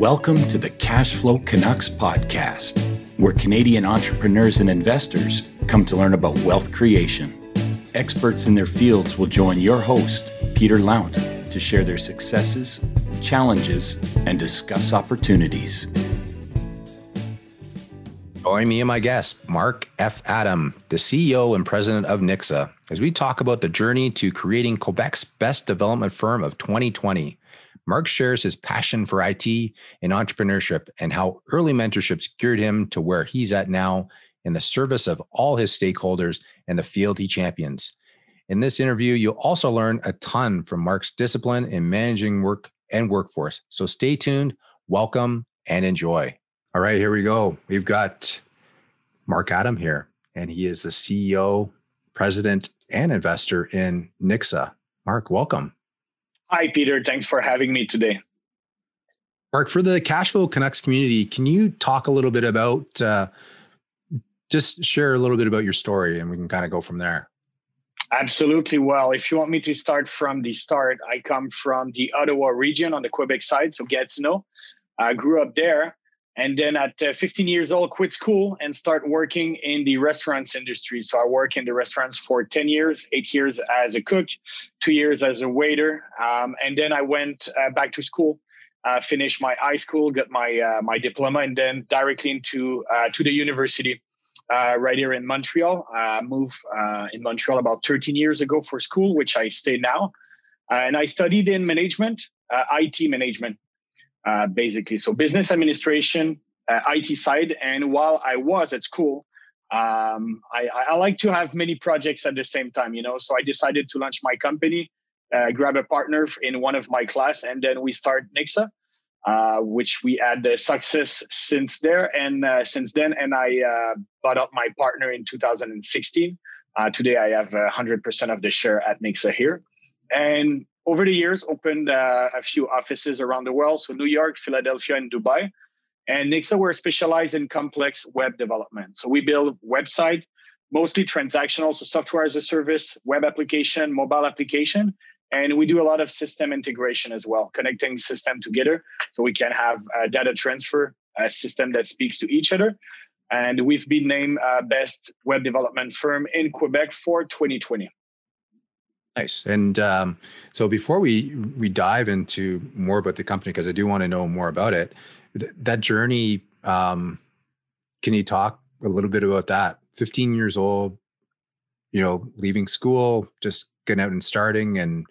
Welcome to the Cashflow Canucks podcast, where Canadian entrepreneurs and investors come to learn about wealth creation. Experts in their fields will join your host, Peter Lount, to share their successes, challenges, and discuss opportunities. Join me and my guest, Mark F. Adam, the CEO and president of Nixa, as we talk about the journey to creating Quebec's best development firm of 2020. Mark shares his passion for IT and entrepreneurship and how early mentorship geared him to where he's at now in the service of all his stakeholders and the field he champions. In this interview, you'll also learn a ton from Mark's discipline in managing work and workforce. So stay tuned, welcome, and enjoy. All right, here we go. We've got Mark Adam here, and he is the CEO, president, and investor in Nixa. Mark, welcome. Hi, Peter. Thanks for having me today. Mark, for the Cashflow Canucks community, can you talk a little bit about, uh, just share a little bit about your story and we can kind of go from there? Absolutely. Well, if you want me to start from the start, I come from the Ottawa region on the Quebec side, so Gatineau. I grew up there and then at uh, 15 years old quit school and start working in the restaurants industry. So i work in the restaurants for 10 years eight years as a cook two years as a waiter um, and then i went uh, back to school uh, finished my high school got my uh, my diploma and then directly into uh, to the university uh, right here in montreal. I moved in montreal about 13 years ago for school which i stay now. And i studied in management it management uh, basically. So business administration, uh, IT side. And while I was at school, um, I, I, like to have many projects at the same time, you know. So I decided to launch my company, uh, grab a partner in one of my class, and then we start Nixa, uh, which we had the success since there and uh, since then. And I bought up my partner in 2016. today, I have 100% of the share at Nixa here, and over the years opened uh, a few offices around the world so new york philadelphia and dubai. And nixa we're specialized in complex web development. So we build website mostly transactional so software as a service web application mobile application and we do a lot of system integration as well connecting system together so we can have a data transfer a system that speaks to each other. And we've been named uh, best web development firm in quebec for 2020 Nice. And um, so before we we dive into more about the company, because I do want to know more about it, th- that journey. Um, can you talk a little bit about that? 15 years old, you know, leaving school, just getting out and starting, and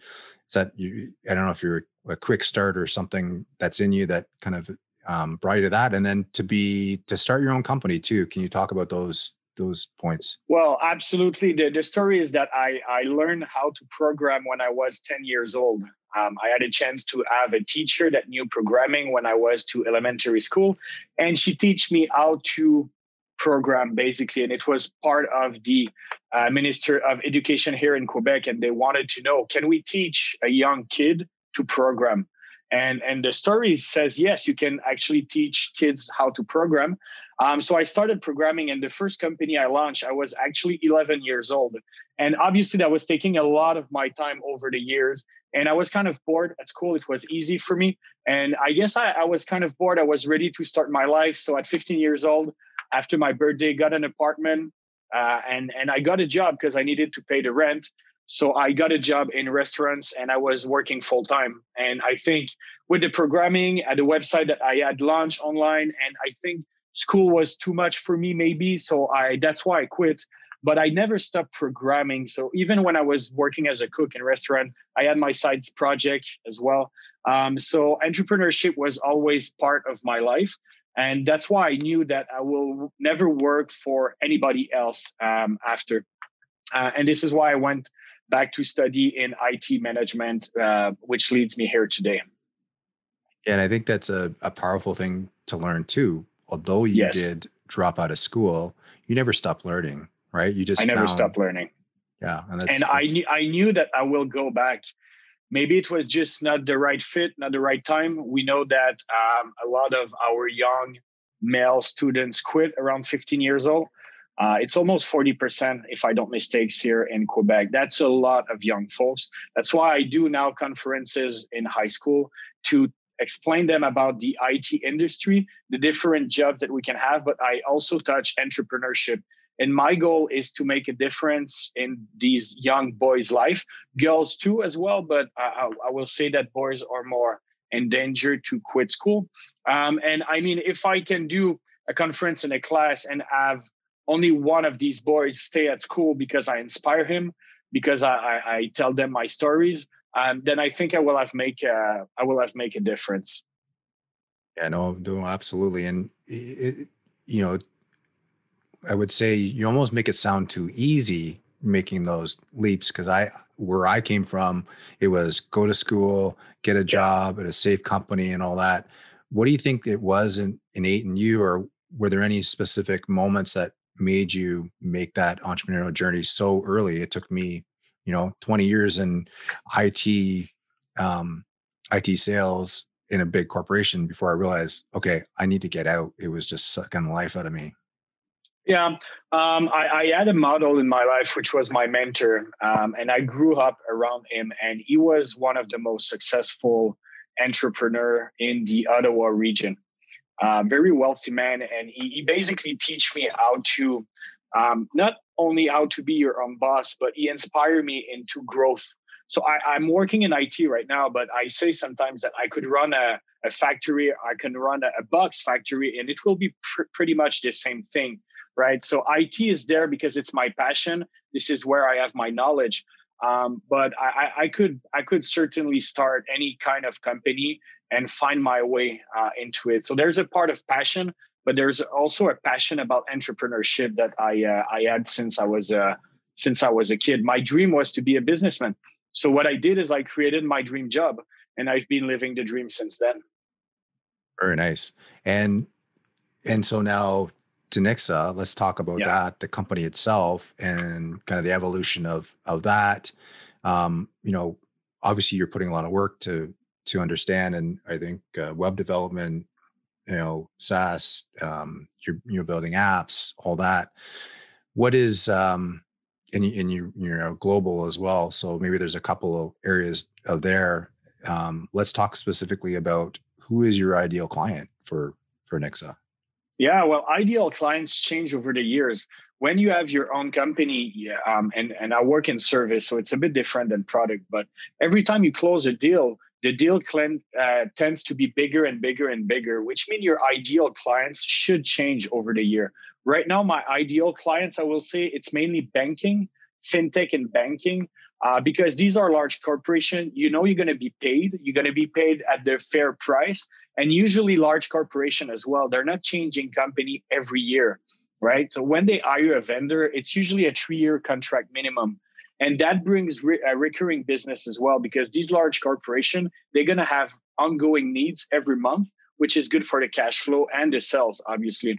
is that you? I don't know if you're a quick start or something that's in you that kind of um, brought you to that, and then to be to start your own company too. Can you talk about those those points? Well, absolutely. The, the story is that I, I learned how to program when I was 10 years old. Um, I had a chance to have a teacher that knew programming when I was to elementary school, and she teach me how to program basically. And it was part of the uh, Minister of Education here in Quebec, and they wanted to know, can we teach a young kid to program? And and the story says yes, you can actually teach kids how to program. Um, so I started programming, and the first company I launched, I was actually 11 years old, and obviously that was taking a lot of my time over the years. And I was kind of bored at school. It was easy for me, and I guess I, I was kind of bored. I was ready to start my life. So at 15 years old, after my birthday, got an apartment, uh, and and I got a job because I needed to pay the rent. So I got a job in restaurants and I was working full time. And I think with the programming at the website that I had launched online, and I think school was too much for me, maybe. So I that's why I quit. But I never stopped programming. So even when I was working as a cook in restaurant, I had my side project as well. Um, so entrepreneurship was always part of my life. And that's why I knew that I will never work for anybody else um, after. Uh, and this is why I went back to study in IT management, uh, which leads me here today. And I think that's a, a powerful thing to learn too. Although you yes. did drop out of school, you never stopped learning, right? You just I never found, stopped learning. Yeah, and, that's, and that's, I knew I knew that I will go back. Maybe it was just not the right fit, not the right time. We know that um, a lot of our young male students quit around 15 years old. Uh, it's almost 40%, if I don't mistakes, here in Quebec. That's a lot of young folks. That's why I do now conferences in high school to explain them about the IT industry, the different jobs that we can have, but I also touch entrepreneurship. And my goal is to make a difference in these young boys' life, girls too as well. But I, I will say that boys are more endangered to quit school. Um, and I mean, if I can do a conference in a class and have only one of these boys stay at school because I inspire him, because I, I, I tell them my stories, um, then I think I will have make a, I will have make a difference. Yeah, no, no, absolutely, and it, you know, I would say you almost make it sound too easy making those leaps because I where I came from, it was go to school, get a job at a safe company, and all that. What do you think it was in, innate in you, or were there any specific moments that made you make that entrepreneurial journey so early? It took me you know 20 years in IT um, IT sales in a big corporation before I realized, okay, I need to get out. It was just sucking life out of me. Yeah, um, I, I, had a model in my life, which was my mentor, um, and I grew up around him. And he was one of the most successful entrepreneur in the Ottawa region. Uh, very wealthy man, and he, he basically teach me how to um, not only how to be your own boss, but he inspired me into growth. So I, am working in IT right now, but I say sometimes that I could run a, a factory, I can run a, a box factory, and it will be pr- pretty much the same thing, right? So IT is there because it's my passion. This is where I have my knowledge. Um, but I, I, could I could certainly start any kind of company and find my way uh, into it. So there's a part of passion, but there's also a passion about entrepreneurship that I uh, I had since I was uh, since I was a kid. My dream was to be a businessman. So what I did is I created my dream job, and I've been living the dream since then. Very nice. And and so now to Nixa, let's talk about yeah. that, the company itself, and kind of the evolution of of that. Um, you know, obviously you're putting a lot of work to to understand, and I think uh, web development you know SaaS, um, you're you're building apps, all that. What is um, and you, and you you know global as well. So maybe there's a couple of areas of there. Um, let's talk specifically about who is your ideal client for for Nixa. Yeah, well, ideal clients change over the years. When you have your own company, um, and and I work in service, so it's a bit different than product. But every time you close a deal, the deal uh, tends to be bigger and bigger and bigger, which means your ideal clients should change over the year. Right now, my ideal clients, I will say, it's mainly banking, fintech, and banking. Uh, because these are large corporations, you know you're going to be paid. You're going to be paid at their fair price, and usually large corporation as well. They're not changing company every year, right? So when they hire a vendor, it's usually a three-year contract minimum and that brings re- a recurring business as well because these large corporations they're going to have ongoing needs every month which is good for the cash flow and the sales obviously.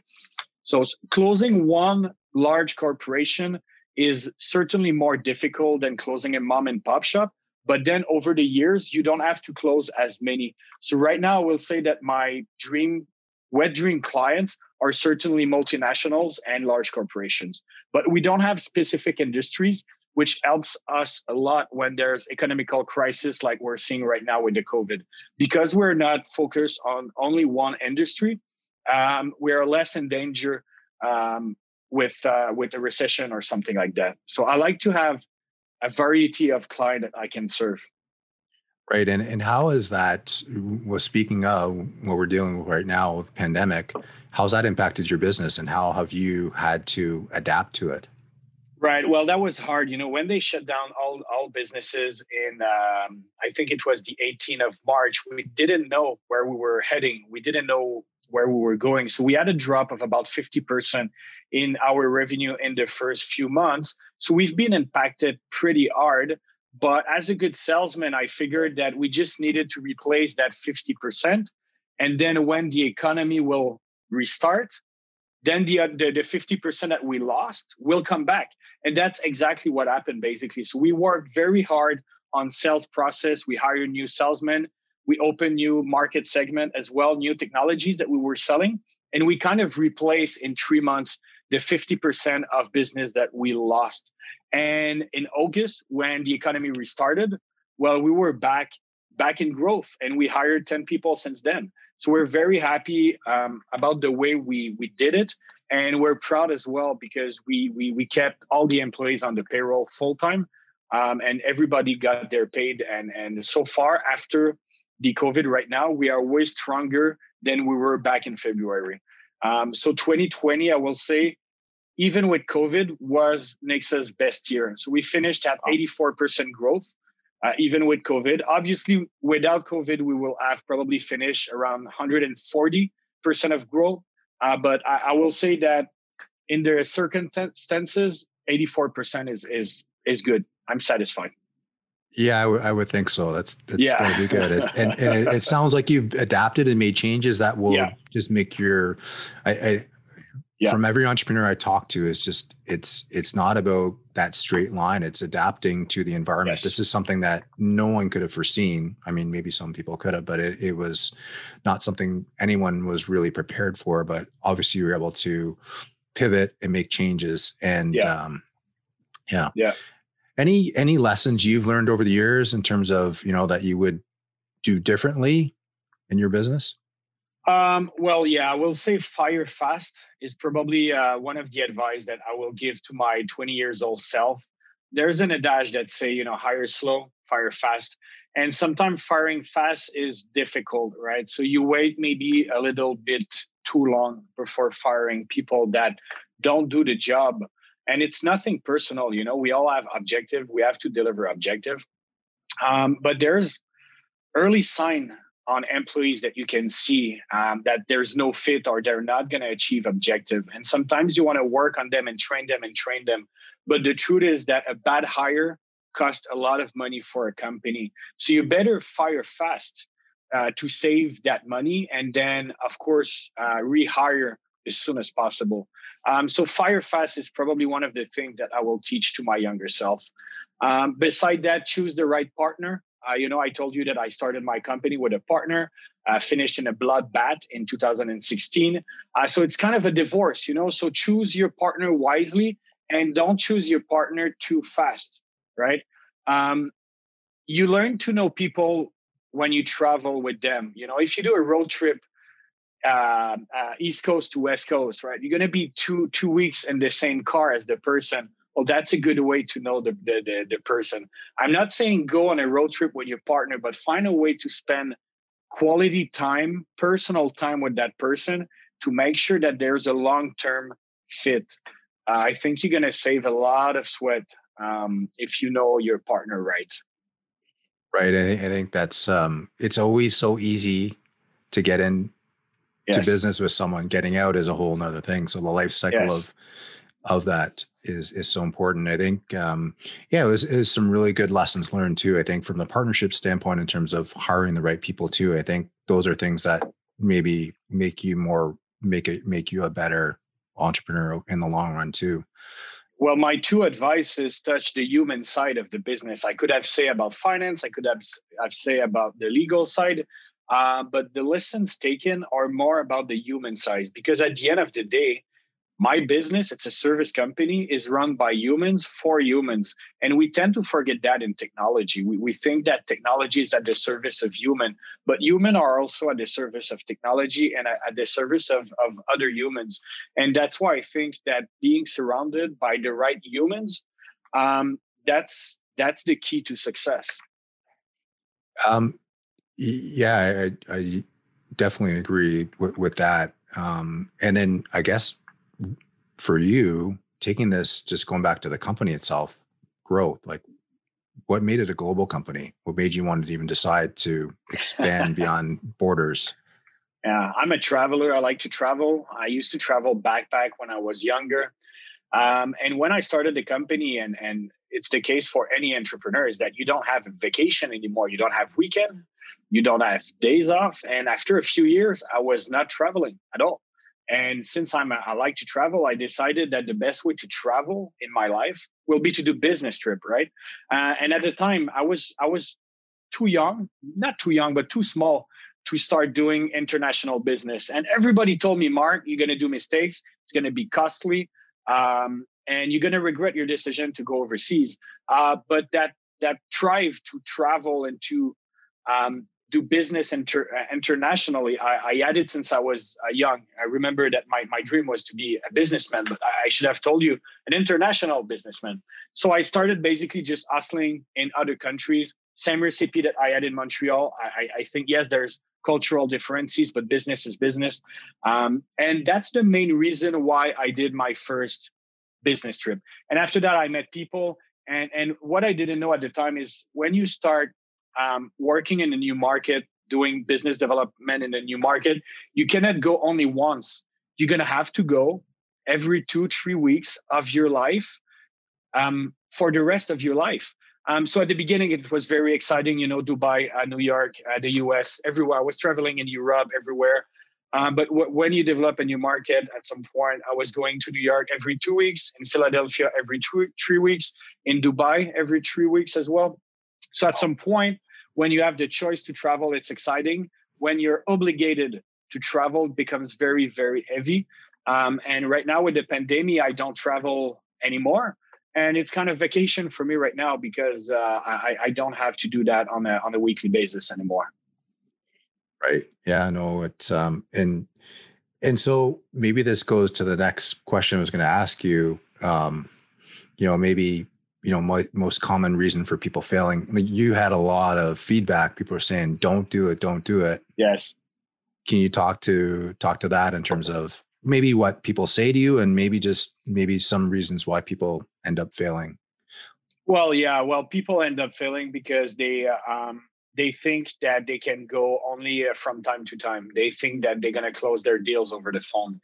So closing one large corporation is certainly more difficult than closing a mom and pop shop but then over the years you don't have to close as many. So right now i will say that my dream wet dream clients are certainly multinationals and large corporations but we don't have specific industries which helps us a lot when there's economical crisis like we're seeing right now with the COVID. Because we're not focused on only one industry, um, we're less in danger um, with uh, with a recession or something like that. So I like to have a variety of client that I can serve. Right, and and how is that? Well, speaking of what we're dealing with right now with pandemic, how's that impacted your business, and how have you had to adapt to it? Right. Well, that was hard. You know, when they shut down all all businesses in, um, I think it was the 18th of March. We didn't know where we were heading. We didn't know where we were going. So we had a drop of about 50% in our revenue in the first few months. So we've been impacted pretty hard. But as a good salesman, I figured that we just needed to replace that 50%. And then when the economy will restart, then the, the, the 50% that we lost will come back. And that's exactly what happened basically. So we worked very hard on sales process. We hired new salesmen. We opened new market segment as well, new technologies that we were selling. And we kind of replaced in three months the 50% of business that we lost. And in August, when the economy restarted, well, we were back back in growth, and we hired 10 people since then. So we're very happy um, about the way we we did it, and we're proud as well because we we we kept all the employees on the payroll full time, um, and everybody got their paid. And and so far after the COVID, right now we are way stronger than we were back in February. Um, so 2020, I will say, even with COVID, was Nixa's best year. So we finished at 84% growth uh, even with COVID. Obviously, without COVID, we will have probably finished around 140% of growth. Uh, but I, I, will say that in the circumstances, 84% is is is good. I'm satisfied. Yeah, I, w- I would think so. That's that's yeah. going to be good. It, and, and it, it, sounds like you've adapted and made changes that will yeah. just make your. I, I yeah. from every entrepreneur I talk to is just it's it's not about that straight line. It's adapting to the environment. Yes. This is something that no one could have foreseen. I mean, maybe some people could have, but it, it was not something anyone was really prepared for. But obviously, you were able to pivot and make changes. And yeah, um, yeah, yeah. Any any lessons you've learned over the years in terms of you know that you would do differently in your business? Um, well, yeah, I will say fire fast is probably uh, one of the advice that I will give to my 20 years old self. There's an adage that say, you know, hire slow, fire fast. And sometimes firing fast is difficult, right? So you wait maybe a little bit too long before firing people that don't do the job. And it's nothing personal, you know, we all have objective. We have to deliver objective. Um, but there's early sign on employees that you can see um, that there's no fit or they're not going to achieve objective. And sometimes you want to work on them and train them and train them. But the truth is that a bad hire costs a lot of money for a company. So you better fire fast uh, to save that money and then of course uh, rehire as soon as possible. Um, so fire fast is probably one of the things that i will teach to my younger self. Um, beside that choose the right partner uh, you know, I told you that I started my company with a partner, uh, finished in a bloodbath in 2016. Uh, so it's kind of a divorce, you know. So choose your partner wisely and don't choose your partner too fast, right? Um, you learn to know people when you travel with them. You know, if you do a road trip, uh, uh, East Coast to West Coast, right? You're to be two two weeks in the same car as the person well that's a good way to know the, the, the, the, person i'm not saying go on a road trip with your partner but find a way to spend quality time personal time with that person to make sure that there's a long-term fit uh, i think you're going to save a lot of sweat um, if you know your partner right right i, I think that's um, it's always so easy to get in yes. to business with someone getting out is a whole nother thing so the life cycle yes. of of that is is so important. I think, um, yeah, it was, it was some really good lessons learned too. I think from the partnership standpoint, in terms of hiring the right people too. I think those are things that maybe make you more make it make you a better entrepreneur in the long run too. Well, my two advices touch the human side of the business. I could have say about finance. I could have have say about the legal side. Uh, but the lessons taken are more about the human side because at the end of the day, my business it's a service company is run by humans for humans. And we tend to forget that in technology. We, we think that technology is at the service of human but human are also at the service of technology and at the service of, of other humans. And that's why i think that being surrounded by the right humans um, that's that's the key to success. Um, yeah I, I definitely agree with, with that. Um, and then i guess for you taking this just going back to the company itself growth like what made it a global company? What made you want to even decide to expand beyond borders? Yeah i'm a traveler. I like to travel. I used to travel backpack when i was younger. Um, and when i started the company and and it's the case for any entrepreneur is that you don't have a vacation anymore. You don't have weekend. You don't have days off. And after a few years i was not traveling at all and since I'm a, I like to travel, I decided that the best way to travel in my life will be to do business trip, right? Uh, and at the time, I was I was too young, not too young, but too small to start doing international business. And everybody told me, Mark, you're going to do mistakes. It's going to be costly, um, and you're going to regret your decision to go overseas. Uh, but that that drive to travel and to um, do business inter- internationally. I, I, had it since I was uh, young. I remember that my, my dream was to be a businessman, but I, I, should have told you an international businessman. So I started basically just hustling in other countries. Same recipe that I had in Montreal. I, I think, yes, there's cultural differences, but business is business. Um, and that's the main reason why I did my first business trip. And after that, I met people. And, and what I didn't know at the time is when you start um, working in a new market, doing business development in a new market, you cannot go only once. You're going to have to go every two, three weeks of your life um, for the rest of your life. Um, so at the beginning, it was very exciting, you know, Dubai, uh, New York, uh, the US, everywhere. I was traveling in Europe, everywhere. Um, but w- when you develop a new market, at some point, I was going to New York every two weeks, in Philadelphia every two, three weeks, in Dubai every three weeks as well. So at some point, when you have the choice to travel, it's exciting. When you're obligated to travel, it becomes very, very heavy. Um, and right now with the pandemic, I don't travel anymore. And it's kind of vacation for me right now because uh, I, I don't have to do that on a on a weekly basis anymore. Right. Yeah. No. It's um and and so maybe this goes to the next question I was going to ask you. Um, you know, maybe you know my, most common reason for people failing. Like you had a lot of feedback. People are saying don't do it don't do it. Yes. Can you talk to talk to that in terms of maybe what people say to you and maybe just maybe some reasons why people end up failing? Well yeah well people end up failing because they um they think that they can go only uh, from time to time. They think that they're going to close their deals over the phone.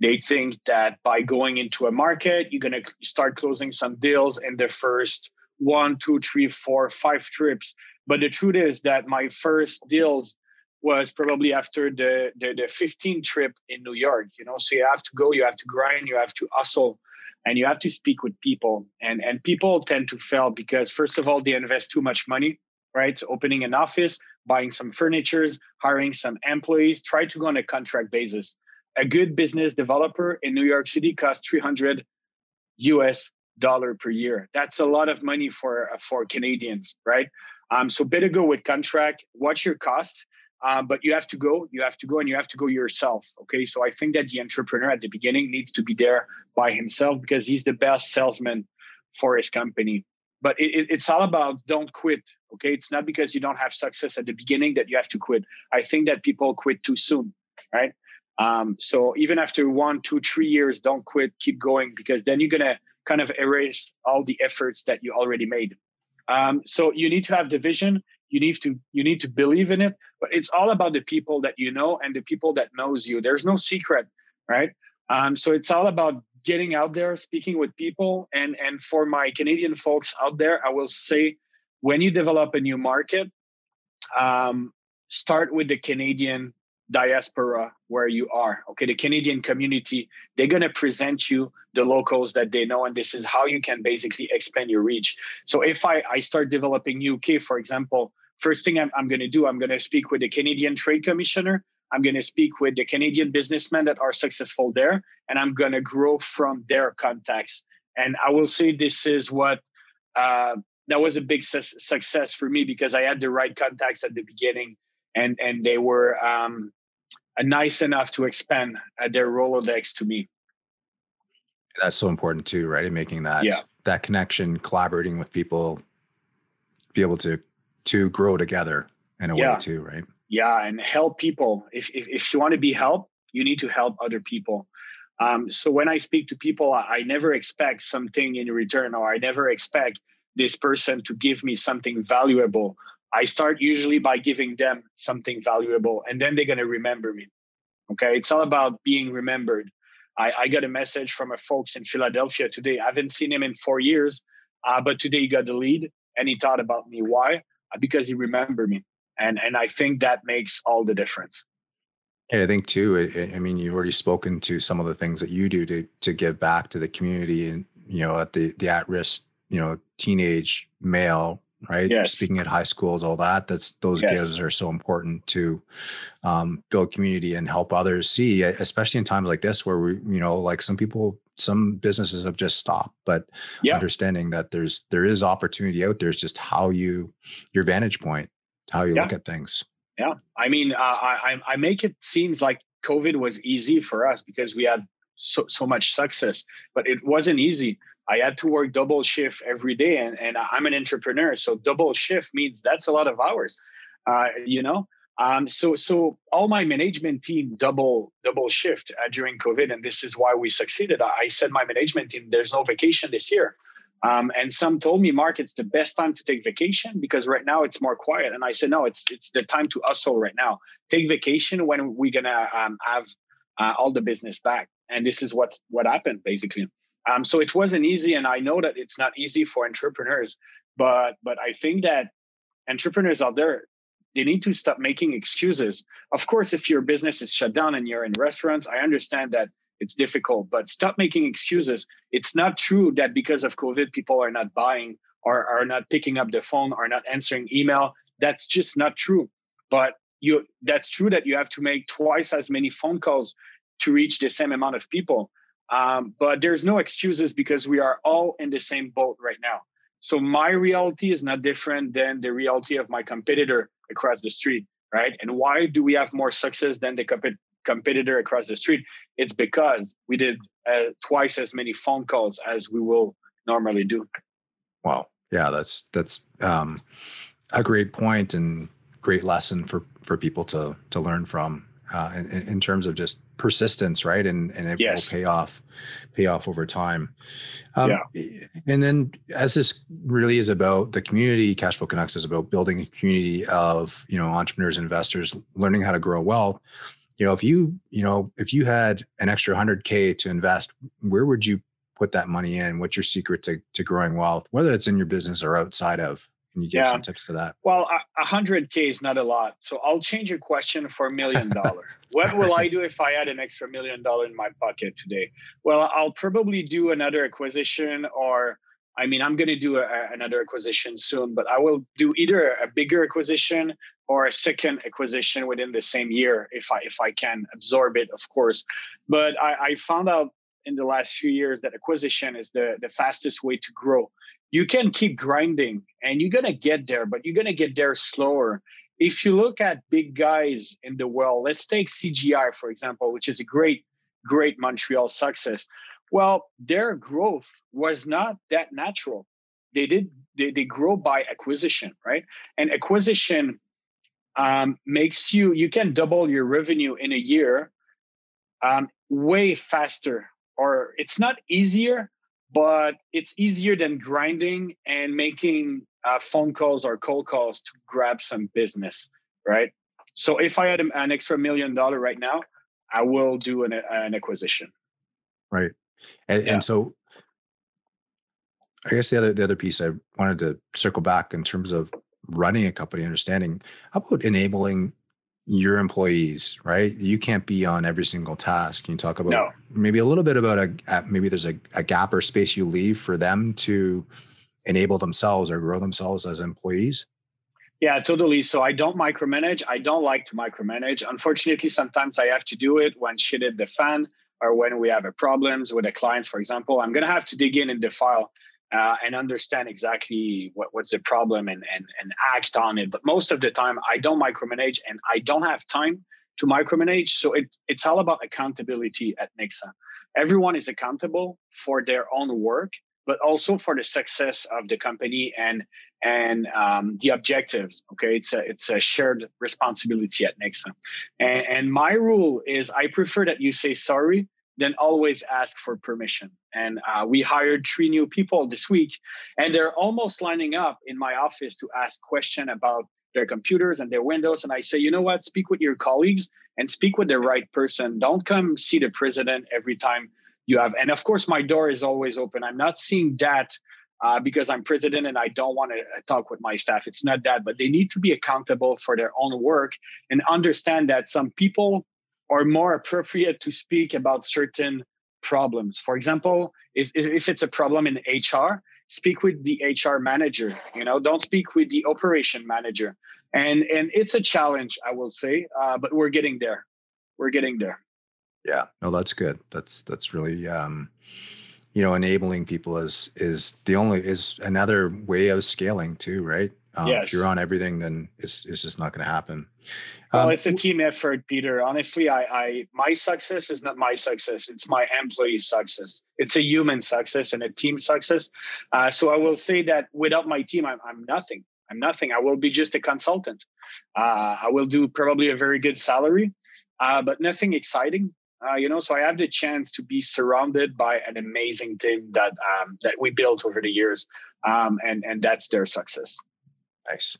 They think that by going into a market, you're going to start closing some deals in the first one, two, three, four, five trips. But the truth is that my first deals was probably after the, the, the 15 trip in New York, you know, so you have to go, you have to grind, you have to hustle and you have to speak with people and and people tend to fail because first of all they invest too much money right? So opening an office, buying some furnitures, hiring some employees, try to go on a contract basis. A good business developer in New York City costs 300 US dollar per year. That's a lot of money for for Canadians, right? Um, so better go with contract. Watch your cost, uh, but you have to go. You have to go, and you have to go yourself. Okay. So I think that the entrepreneur at the beginning needs to be there by himself because he's the best salesman for his company but it, it's all about don't quit okay? It's not because you don't have success at the beginning that you have to quit. I think that people quit too soon right? Um, so even after one two three years don't quit keep going because then you're to kind of erase all the efforts that you already made. Um, so you need to have the vision you need to you need to believe in it but it's all about the people that you know and the people that knows you. There's no secret right? Um, so it's all about getting out there, speaking with people, and and for my Canadian folks out there, I will say, when you develop a new market, um, start with the Canadian diaspora where you are. Okay, the Canadian community, they're gonna present you the locals that they know, and this is how you can basically expand your reach. So if I I start developing UK, for example, first thing I'm, I'm gonna do, I'm gonna speak with the Canadian Trade Commissioner I'm going to speak with the Canadian businessmen that are successful there, and I'm going to grow from their contacts. And I will say this is what uh, that was a big su- success for me because I had the right contacts at the beginning, and and they were um, nice enough to expand uh, their Rolodex to me. That's so important too, right? In making that yeah. that connection, collaborating with people, be able to to grow together in a yeah. way too, right? Yeah and help people. If, if, if you want to be helped you need to help other people. Um, so when i speak to people I, I never expect something in return or i never expect this person to give me something valuable. I start usually by giving them something valuable and then they're going to remember me. Okay? It's all about being remembered. I, I, got a message from a folks in philadelphia today. I haven't seen him in four years uh, but today he got the lead and he thought about me. Why? Because he remembered me and and I think that makes all the difference. Yeah, I think too. I, I mean, you've already spoken to some of the things that you do to to give back to the community, and you know, at the the at risk, you know, teenage male, right? Yes. Speaking at high schools, all that. That's those yes. gives are so important to um, build community and help others see, especially in times like this where we, you know, like some people, some businesses have just stopped, but yeah. understanding that there's there is opportunity out there. It's just how you your vantage point how you yeah. look at things. Yeah, I mean, uh, I I make it seems like COVID was easy for us because we had so so much success, but it wasn't easy. I had to work double shift every day, and, and I'm an entrepreneur, so double shift means that's a lot of hours. Uh, you know, um, so so all my management team double double shift uh, during COVID, and this is why we succeeded. I, I said my management team, there's no vacation this year. Um, and some told me, Mark, it's the best time to take vacation because right now it's more quiet. And I said, no, it's it's the time to hustle right now. Take vacation when we're gonna um, have uh, all the business back. And this is what what happened basically. Um, so it wasn't easy, and I know that it's not easy for entrepreneurs. But but I think that entrepreneurs out there they need to stop making excuses. Of course, if your business is shut down and you're in restaurants, I understand that it's difficult, but stop making excuses. It's not true that because of COVID, people are not buying or are not picking up the phone or not answering email. That's just not true. But you that's true that you have to make twice as many phone calls to reach the same amount of people. Um, but there's no excuses because we are all in the same boat right now. So my reality is not different than the reality of my competitor across the street, right? And why do we have more success than the competitor across the street? It's because we did uh, twice as many phone calls as we will normally do. Wow. Yeah, that's that's um, a great point and great lesson for for people to to learn from uh, in, in terms of just persistence, right? And and it yes. will pay off, pay off over time. Um, yeah. And then as this really is about the community, Cashflow Canucks is about building a community of you know entrepreneurs, investors, learning how to grow wealth. You know, if you you know if you had an extra hundred k to invest, where would you put that money in? What's your secret to to growing wealth, whether it's in your business or outside of? Can you give yeah. some tips to that? Well, a hundred K is not a lot. So I'll change your question for a million dollar. what will I do if I had an extra million dollar in my pocket today? Well, I'll probably do another acquisition or I mean, I'm going to do a, another acquisition soon, but I will do either a bigger acquisition or a second acquisition within the same year if I if I can absorb it, of course. But I, I found out in the last few years that acquisition is the the fastest way to grow you can keep grinding and you're going to get there, but you're going to get there slower. If you look at big guys in the world, let's take CGI, for example, which is a great, great Montreal success. Well, their growth was not that natural. They did, they, they grow by acquisition, right? And acquisition um, makes you, you can double your revenue in a year um, way faster, or it's not easier, but it's easier than grinding and making uh, phone calls or cold calls to grab some business, right? So if I had an extra million dollar right now, I will do an, an acquisition. Right, and, yeah. and so I guess the other the other piece I wanted to circle back in terms of running a company, understanding how about enabling your employees, right? You can't be on every single task. Can you talk about no. maybe a little bit about a maybe there's a, a gap or space you leave for them to enable themselves or grow themselves as employees? Yeah, totally. So I don't micromanage. I don't like to micromanage. Unfortunately, sometimes I have to do it when shit hit the fan or when we have a problems with the clients, for example. I'm gonna have to dig in in the file uh, and understand exactly what, what's the problem and, and, and act on it. But most of the time, I don't micromanage and I don't have time to micromanage. So it, it's all about accountability at Nixa. Everyone is accountable for their own work, but also for the success of the company and and um, the objectives. Okay, it's a it's a shared responsibility at Nixa. And, and my rule is I prefer that you say sorry then always ask for permission. And uh, we hired three new people this week, and they're almost lining up in my office to ask question about their computers and their windows. And I say, you know what? Speak with your colleagues and speak with the right person. Don't come see the president every time you have. And of course, my door is always open. I'm not seeing that uh, because I'm president and I don't want to uh, talk with my staff. It's not that, but they need to be accountable for their own work and understand that some people are more appropriate to speak about certain problems. For example, is if it's a problem in HR, speak with the HR manager. You know, don't speak with the operation manager. And and it's a challenge, I will say, uh, but we're getting there. We're getting there. Yeah, no, that's good. That's that's really um, you know enabling people is is the only is another way of scaling too, right? Um, yes. If you're on everything, then it's it's just not going to happen. Well, um, it's a team effort, Peter. Honestly, I, I my success is not my success; it's my employees' success. It's a human success and a team success. Uh, so I will say that without my team, I'm, I'm nothing. I'm nothing. I will be just a consultant. Uh, I will do probably a very good salary, uh, but nothing exciting. Uh, you know, so I have the chance to be surrounded by an amazing team that um, that we built over the years, um, and and that's their success. Nice.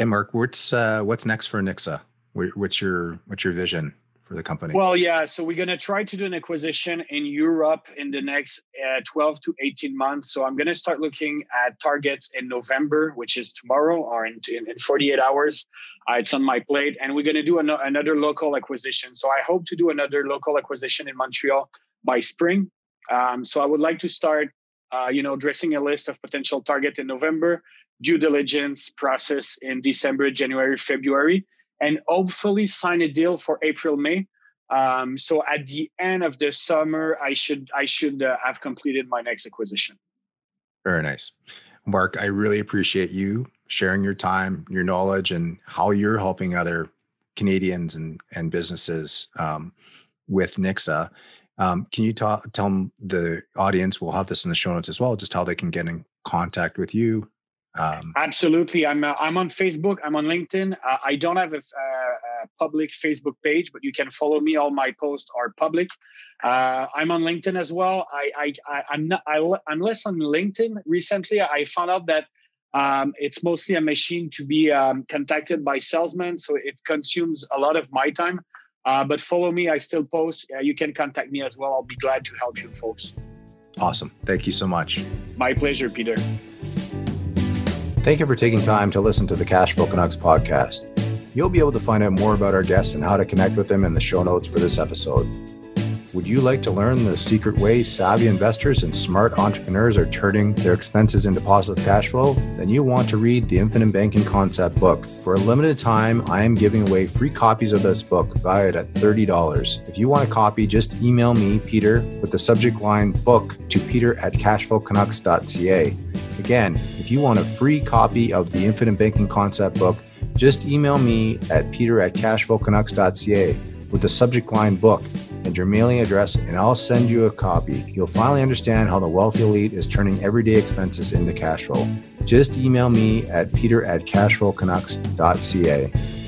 And Mark, what's uh, what's next for Nixa? What's your what's your vision for the company? Well, yeah, so we're gonna try to do an acquisition in Europe in the next uh, 12 to 18 months. So I'm gonna start looking at targets in November, which is tomorrow, or in, in, in 48 hours. Uh, it's on my plate, and we're gonna do an- another local acquisition. So I hope to do another local acquisition in Montreal by spring. Um, so I would like to start, uh, you know, dressing a list of potential target in November due diligence process in December, January, February, and hopefully sign a deal for April, May. Um, so at the end of the summer, I should I should uh, have completed my next acquisition. Very nice, Mark. I really appreciate you sharing your time, your knowledge, and how you're helping other Canadians and and businesses um, with Nixa. Um, can you ta- tell the audience? We'll have this in the show notes as well. Just how they can get in contact with you um, Absolutely, I'm uh, I'm on Facebook. I'm on LinkedIn. Uh, I don't have a, uh, a, public Facebook page, but you can follow me. All my posts are public. Uh, I'm on LinkedIn as well. I, I, I am not I, am less on LinkedIn recently. I found out that um, it's mostly a machine to be um, contacted by salesmen, so it consumes a lot of my time. Uh, but follow me. I still post. you can contact me as well. I'll be glad to help you, folks. Awesome. Thank you so much. My pleasure, Peter. Thank you for taking time to listen to the Cashflow Canucks podcast. You'll be able to find out more about our guests and how to connect with them in the show notes for this episode. Would you like to learn the secret way savvy investors and smart entrepreneurs are turning their expenses into positive cash flow? Then you want to read the Infinite Banking Concept book. For a limited time, I am giving away free copies of this book valued at $30. If you want a copy, just email me, Peter, with the subject line book to peter at cashflowcanucks.ca. Again, if you want a free copy of the Infinite Banking Concept book, just email me at peter at cashflowcanucks.ca with the subject line book and your mailing address, and I'll send you a copy. You'll finally understand how the wealthy elite is turning everyday expenses into cash flow. Just email me at peter at cashflowcanucks.ca.